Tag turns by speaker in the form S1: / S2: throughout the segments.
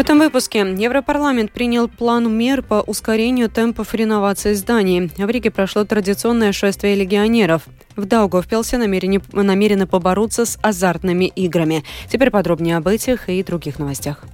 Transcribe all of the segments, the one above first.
S1: этом выпуске Европарламент принял план мер по ускорению темпов реновации зданий. В Риге прошло традиционное шествие легионеров. В Даугавпилсе намерены, намерены побороться с азартными играми. Теперь подробнее об этих и других новостях.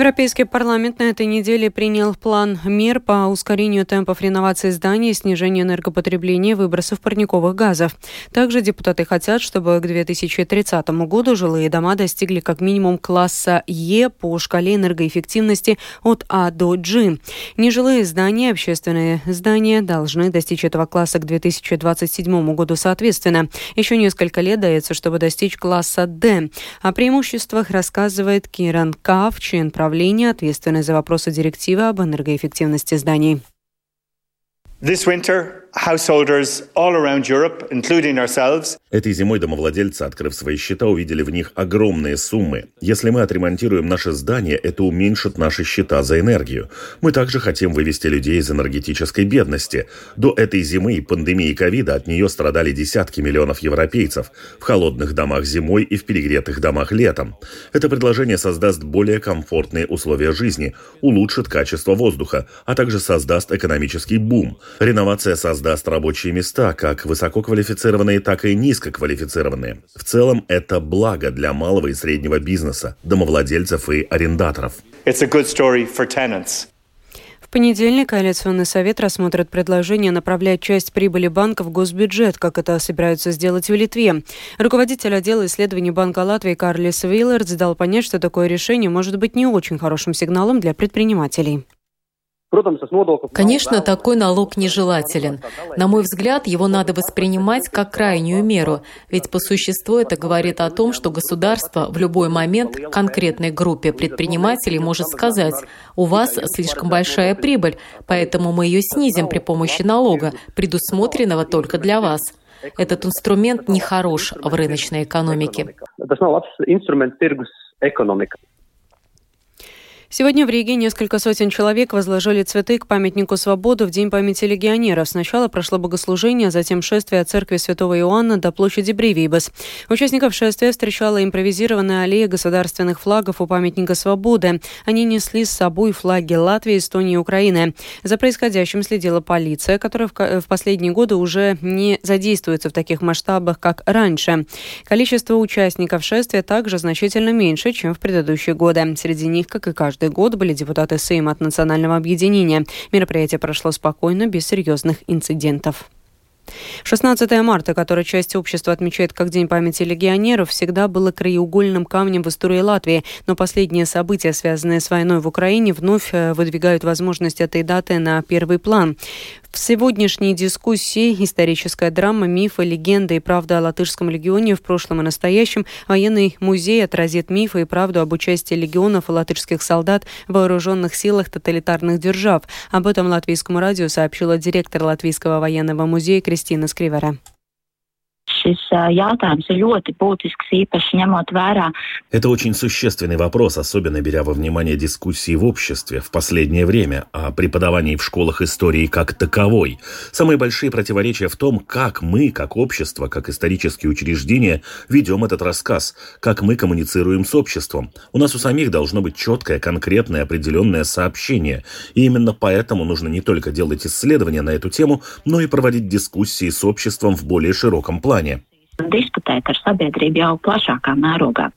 S1: Европейский парламент на этой неделе принял план мер по ускорению темпов реновации зданий и снижению энергопотребления выбросов парниковых газов. Также депутаты хотят, чтобы к 2030 году жилые дома достигли как минимум класса Е по шкале энергоэффективности от А до G. Нежилые здания, общественные здания должны достичь этого класса к 2027 году соответственно. Еще несколько лет дается, чтобы достичь класса D. О преимуществах рассказывает Киран Кав, член управления, ответственный за вопросы директивы об энергоэффективности зданий.
S2: This winter,
S3: Этой зимой домовладельцы, открыв свои счета, увидели в них огромные суммы. Если мы отремонтируем наше здание, это уменьшит наши счета за энергию. Мы также хотим вывести людей из энергетической бедности. До этой зимы и пандемии ковида от нее страдали десятки миллионов европейцев в холодных домах зимой и в перегретых домах летом. Это предложение создаст более комфортные условия жизни, улучшит качество воздуха, а также создаст экономический бум. Реновация создаст создаст рабочие места, как высококвалифицированные, так и низкоквалифицированные. В целом это благо для малого и среднего бизнеса, домовладельцев и арендаторов.
S1: It's a good story for tenants. В понедельник коалиционный совет рассмотрит предложение направлять часть прибыли банка в госбюджет, как это собираются сделать в Литве. Руководитель отдела исследований Банка Латвии Карлис Вейлердс дал понять, что такое решение может быть не очень хорошим сигналом для предпринимателей.
S4: Конечно, такой налог нежелателен. На мой взгляд, его надо воспринимать как крайнюю меру, ведь по существу это говорит о том, что государство в любой момент конкретной группе предпринимателей может сказать, у вас слишком большая прибыль, поэтому мы ее снизим при помощи налога, предусмотренного только для вас. Этот инструмент не хорош в рыночной экономике.
S1: Сегодня в Риге несколько сотен человек возложили цветы к памятнику свободы в День памяти легионеров. Сначала прошло богослужение, затем шествие от церкви Святого Иоанна до площади Бривибас. Участников шествия встречала импровизированная аллея государственных флагов у памятника свободы. Они несли с собой флаги Латвии, Эстонии и Украины. За происходящим следила полиция, которая в последние годы уже не задействуется в таких масштабах, как раньше. Количество участников шествия также значительно меньше, чем в предыдущие годы. Среди них, как и каждый каждый год были депутаты Сейм от Национального объединения. Мероприятие прошло спокойно, без серьезных инцидентов. 16 марта, который часть общества отмечает как День памяти легионеров, всегда было краеугольным камнем в истории Латвии, но последние события, связанные с войной в Украине, вновь э, выдвигают возможность этой даты на первый план. В сегодняшней дискуссии историческая драма, мифы, легенды и правда о латышском легионе в прошлом и настоящем военный музей отразит мифы и правду об участии легионов и латышских солдат в вооруженных силах тоталитарных держав. Об этом латвийскому радио сообщила директор Латвийского военного музея Кристина Скривера
S3: Это очень существенный вопрос, особенно беря во внимание дискуссии в обществе в последнее время о преподавании в школах истории как таковой. Самые большие противоречия в том, как мы, как общество, как исторические учреждения, ведем этот рассказ, как мы коммуницируем с обществом. У нас у самих должно быть четкое, конкретное, определенное сообщение. И именно поэтому нужно не только делать исследования на эту тему, но и проводить дискуссии с обществом в более широком плане
S1: diskutēt ar sabiedrību jau plašākā mērogā.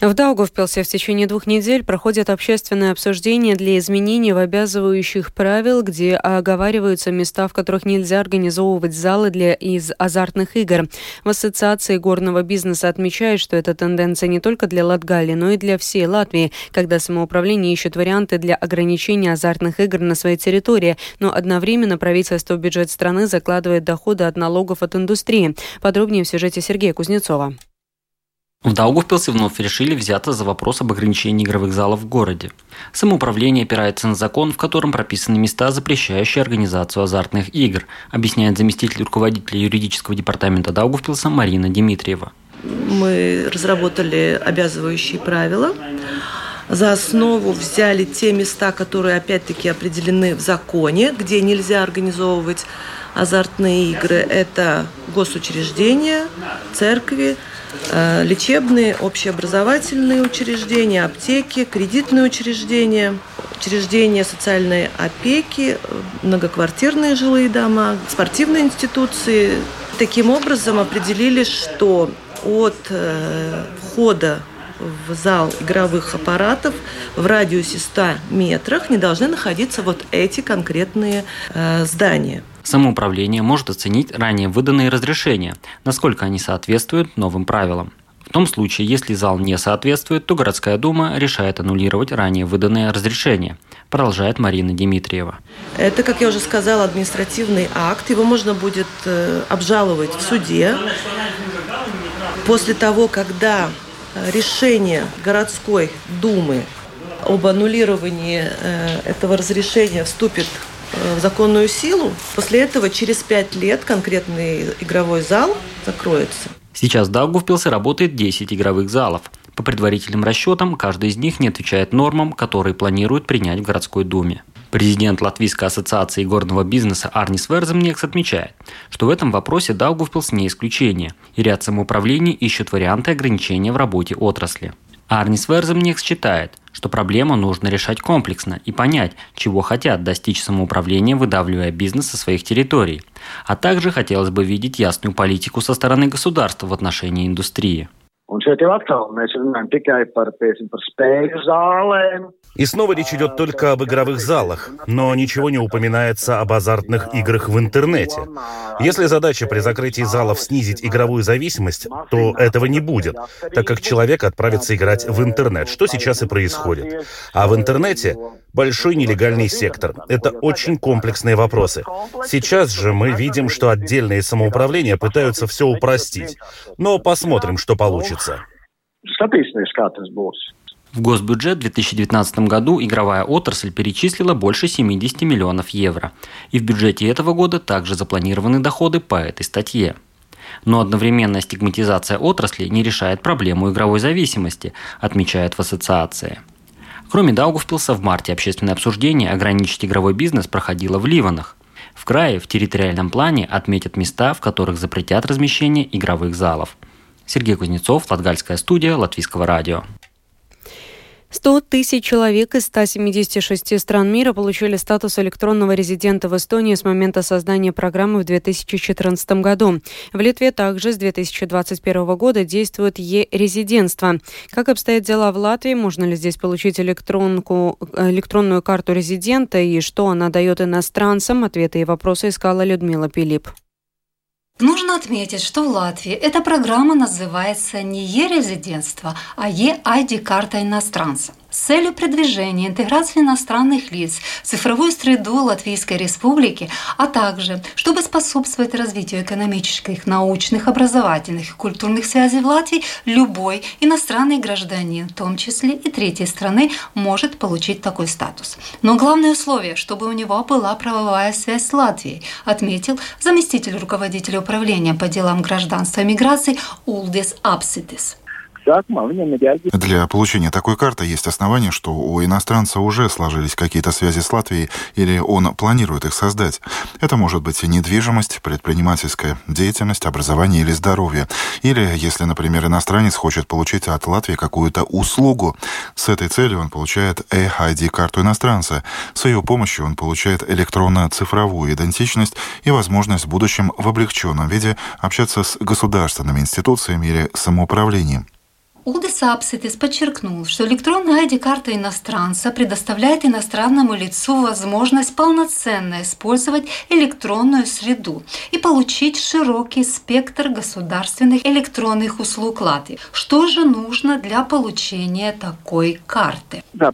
S1: В Даугавпилсе в течение двух недель проходят общественные обсуждения для изменений в обязывающих правил, где оговариваются места, в которых нельзя организовывать залы для из азартных игр. В Ассоциации горного бизнеса отмечают, что эта тенденция не только для Латгалии, но и для всей Латвии, когда самоуправление ищет варианты для ограничения азартных игр на своей территории, но одновременно правительство бюджет страны закладывает доходы от налогов от индустрии. Подробнее в сюжете Сергея Кузнецова.
S5: В Даугавпилсе вновь решили взяться за вопрос об ограничении игровых залов в городе. Самоуправление опирается на закон, в котором прописаны места, запрещающие организацию азартных игр, объясняет заместитель руководителя юридического департамента Даугавпилса Марина Дмитриева.
S6: Мы разработали обязывающие правила, За основу взяли те места, которые опять-таки определены в законе, где нельзя организовывать азартные игры. Это госучреждения, церкви, лечебные, общеобразовательные учреждения, аптеки, кредитные учреждения, учреждения социальной опеки, многоквартирные жилые дома, спортивные институции. Таким образом определили, что от э, входа в зал игровых аппаратов в радиусе 100 метрах не должны находиться вот эти конкретные э, здания.
S5: Самоуправление может оценить ранее выданные разрешения, насколько они соответствуют новым правилам. В том случае, если зал не соответствует, то городская дума решает аннулировать ранее выданное разрешение, продолжает Марина Дмитриева.
S6: Это, как я уже сказала, административный акт. Его можно будет э, обжаловать в суде. После того, когда решение городской думы об аннулировании э, этого разрешения вступит э, в законную силу. После этого через пять лет конкретный игровой зал закроется.
S5: Сейчас в Даугавпилсе работает 10 игровых залов. По предварительным расчетам, каждый из них не отвечает нормам, которые планируют принять в городской думе. Президент Латвийской ассоциации горного бизнеса Арнис Верземнекс отмечает, что в этом вопросе Даугавпилс не исключение, и ряд самоуправлений ищут варианты ограничения в работе отрасли. Арнис Верземнекс считает, что проблему нужно решать комплексно и понять, чего хотят достичь самоуправления, выдавливая бизнес со своих территорий. А также хотелось бы видеть ясную политику со стороны государства в отношении индустрии. Un šeit jau atkal mēs runājam tikai par, par spēļu zālēm,
S7: и снова речь идет только об игровых залах, но ничего не упоминается об азартных играх в интернете. Если задача при закрытии залов снизить игровую зависимость, то этого не будет, так как человек отправится играть в интернет, что сейчас и происходит. А в интернете большой нелегальный сектор. Это очень комплексные вопросы. Сейчас же мы видим, что отдельные самоуправления пытаются все упростить. Но посмотрим, что получится.
S5: В госбюджет в 2019 году игровая отрасль перечислила больше 70 миллионов евро. И в бюджете этого года также запланированы доходы по этой статье. Но одновременная стигматизация отрасли не решает проблему игровой зависимости, отмечают в ассоциации. Кроме Даугавпилса, в марте общественное обсуждение ограничить игровой бизнес проходило в Ливанах. В крае в территориальном плане отметят места, в которых запретят размещение игровых залов. Сергей Кузнецов, Латгальская студия, Латвийского радио.
S1: 100 тысяч человек из 176 стран мира получили статус электронного резидента в Эстонии с момента создания программы в 2014 году. В Литве также с 2021 года действует е-резидентство. Как обстоят дела в Латвии? Можно ли здесь получить электронку, электронную карту резидента и что она дает иностранцам? Ответы и вопросы искала Людмила Пилип.
S8: Нужно отметить, что в Латвии эта программа называется не Е-резидентство, а Е-ID-карта иностранца с целью продвижения интеграции иностранных лиц в цифровую среду Латвийской Республики, а также чтобы способствовать развитию экономических, научных, образовательных и культурных связей в Латвии, любой иностранный гражданин, в том числе и третьей страны, может получить такой статус. Но главное условие, чтобы у него была правовая связь с Латвией, отметил заместитель руководителя управления по делам гражданства и миграции Улдис Апситис.
S9: Для получения такой карты есть основания, что у иностранца уже сложились какие-то связи с Латвией или он планирует их создать. Это может быть недвижимость, предпринимательская деятельность, образование или здоровье. Или, если, например, иностранец хочет получить от Латвии какую-то услугу. С этой целью он получает e-ID-карту иностранца. С ее помощью он получает электронно-цифровую идентичность и возможность в будущем в облегченном виде общаться с государственными институциями или самоуправлением.
S8: Улдис Апситис подчеркнул, что электронная ID-карта иностранца предоставляет иностранному лицу возможность полноценно использовать электронную среду и получить широкий спектр государственных электронных услуг Латвии. Что же нужно для получения такой карты? Да,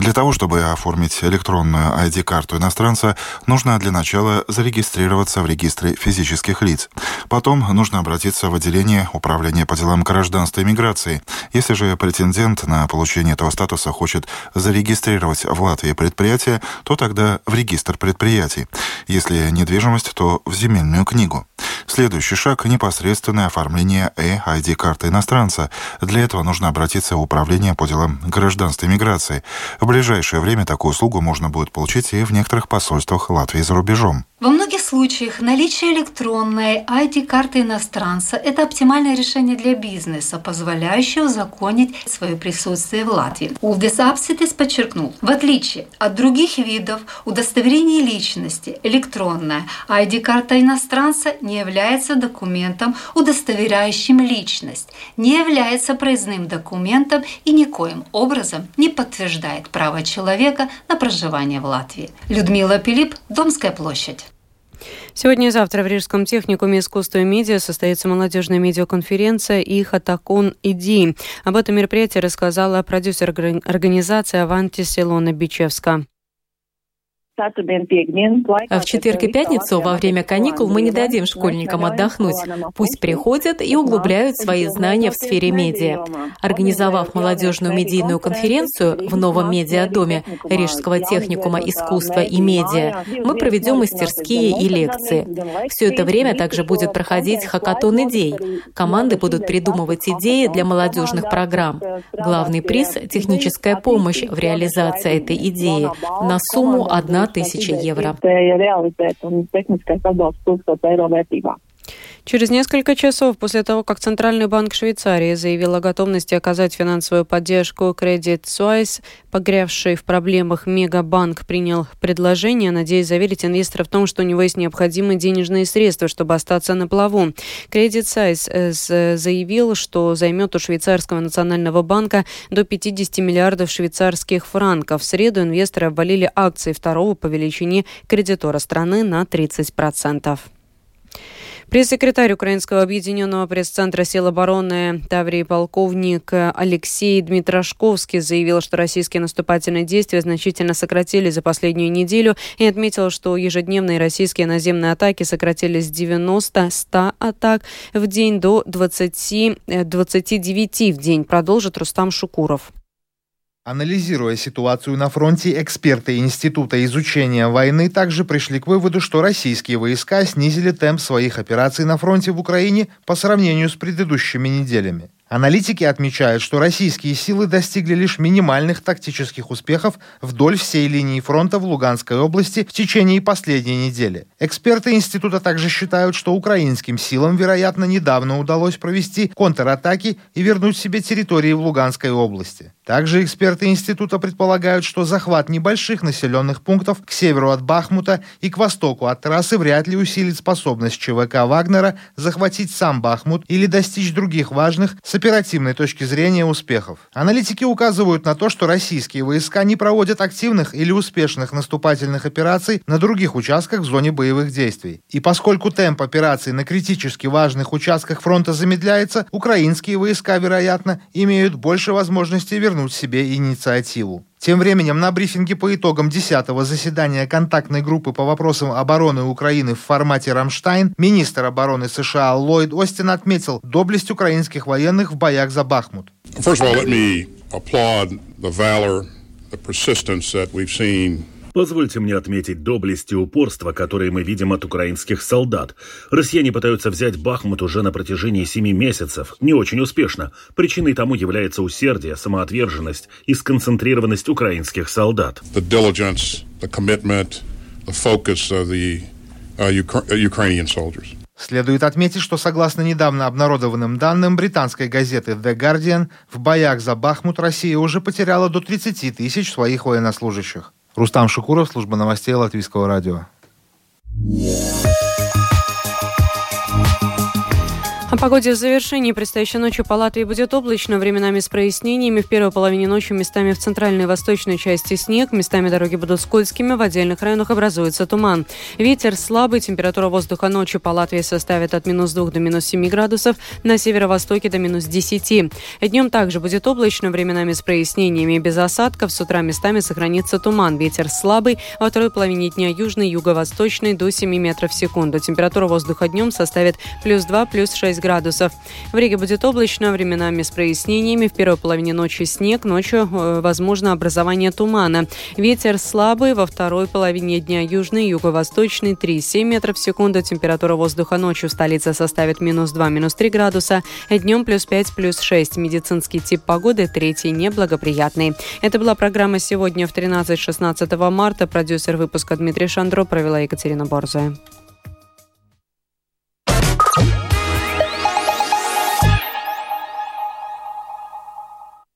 S9: для того, чтобы оформить электронную ID-карту иностранца, нужно для начала зарегистрироваться в регистре физических лиц. Потом нужно обратиться в отделение Управления по делам гражданства и миграции. Если же претендент на получение этого статуса хочет зарегистрировать в Латвии предприятие, то тогда в регистр предприятий. Если недвижимость, то в земельную книгу. Следующий шаг – непосредственное оформление E-ID-карты иностранца. Для этого нужно обратиться в Управление по делам гражданства и миграции. В ближайшее время такую услугу можно будет получить и в некоторых посольствах Латвии за рубежом.
S8: Во многих случаях наличие электронной ID-карты иностранца – это оптимальное решение для бизнеса, позволяющее узаконить свое присутствие в Латвии. Улдес Апситис подчеркнул, в отличие от других видов удостоверения личности, электронная ID-карта иностранца не является документом, удостоверяющим личность, не является проездным документом и никоим образом не подтверждает право человека на проживание в Латвии. Людмила Пилип, Домская площадь.
S1: Сегодня и завтра в Рижском техникуме искусства и медиа состоится молодежная медиаконференция и хатакон идей. Об этом мероприятии рассказала продюсер организации «Авантис» Илона Бичевска.
S4: А в четверг и пятницу во время каникул мы не дадим школьникам отдохнуть. Пусть приходят и углубляют свои знания в сфере медиа. Организовав молодежную медийную конференцию в новом медиадоме Рижского техникума искусства и медиа, мы проведем мастерские и лекции. Все это время также будет проходить хакатон идей. Команды будут придумывать идеи для молодежных программ. Главный приз – техническая помощь в реализации этой идеи на сумму 1 2000 eiro. Realizēt un tehniskais atbalsts 1000 eiro vērtībā.
S1: Через несколько часов после того, как Центральный банк Швейцарии заявил о готовности оказать финансовую поддержку Credit Suisse, погрявший в проблемах Мегабанк принял предложение, надеясь заверить инвесторов в том, что у него есть необходимые денежные средства, чтобы остаться на плаву. Credit Suisse э, заявил, что займет у швейцарского национального банка до 50 миллиардов швейцарских франков. В среду инвесторы обвалили акции второго по величине кредитора страны на 30%. Пресс-секретарь Украинского объединенного пресс-центра сил обороны Таврии полковник Алексей Дмитрошковский заявил, что российские наступательные действия значительно сократили за последнюю неделю и отметил, что ежедневные российские наземные атаки сократились с 90-100 атак в день до 20-29 в день, продолжит Рустам Шукуров.
S10: Анализируя ситуацию на фронте, эксперты Института изучения войны также пришли к выводу, что российские войска снизили темп своих операций на фронте в Украине по сравнению с предыдущими неделями. Аналитики отмечают, что российские силы достигли лишь минимальных тактических успехов вдоль всей линии фронта в Луганской области в течение последней недели. Эксперты института также считают, что украинским силам, вероятно, недавно удалось провести контратаки и вернуть себе территории в Луганской области. Также эксперты института предполагают, что захват небольших населенных пунктов к северу от Бахмута и к востоку от трассы вряд ли усилит способность ЧВК Вагнера захватить сам Бахмут или достичь других важных с оперативной точки зрения успехов. Аналитики указывают на то, что российские войска не проводят активных или успешных наступательных операций на других участках в зоне боевых действий. И поскольку темп операций на критически важных участках фронта замедляется, украинские войска, вероятно, имеют больше возможностей вернуться вернуть себе инициативу. Тем временем на брифинге по итогам 10-го заседания контактной группы по вопросам обороны Украины в формате «Рамштайн» министр обороны США Ллойд Остин отметил доблесть украинских военных в боях за Бахмут. First of all, let me applaud the valor,
S3: the persistence that we've seen Позвольте мне отметить доблесть и упорство, которые мы видим от украинских солдат. Россияне пытаются взять Бахмут уже на протяжении семи месяцев. Не очень успешно. Причиной тому является усердие, самоотверженность и сконцентрированность украинских солдат. The diligence, the commitment, the focus of the
S10: uh, uh Ukrainian soldiers. Следует отметить, что согласно недавно обнародованным данным британской газеты The Guardian, в боях за Бахмут Россия уже потеряла до 30 тысяч своих военнослужащих. Рустам Шукуров, служба новостей Латвийского радио.
S1: О погоде в завершении. Предстоящей ночью по Латвии будет облачно, временами с прояснениями. В первой половине ночи местами в центральной и восточной части снег, местами дороги будут скользкими, в отдельных районах образуется туман. Ветер слабый, температура воздуха ночью по Латвии составит от минус 2 до минус 7 градусов, на северо-востоке до минус 10. Днем также будет облачно, временами с прояснениями без осадков. С утра местами сохранится туман. Ветер слабый, во второй половине дня южный, юго-восточный до 7 метров в секунду. Температура воздуха днем составит плюс 2, плюс 6 градусов градусов. В Риге будет облачно, временами с прояснениями. В первой половине ночи снег, ночью э, возможно образование тумана. Ветер слабый, во второй половине дня южный, юго-восточный 3,7 метров в секунду. Температура воздуха ночью в столице составит минус 2, минус 3 градуса. Днем плюс 5, плюс 6. Медицинский тип погоды третий неблагоприятный. Это была программа сегодня в 13-16 марта. Продюсер выпуска Дмитрий Шандро провела Екатерина Борзая.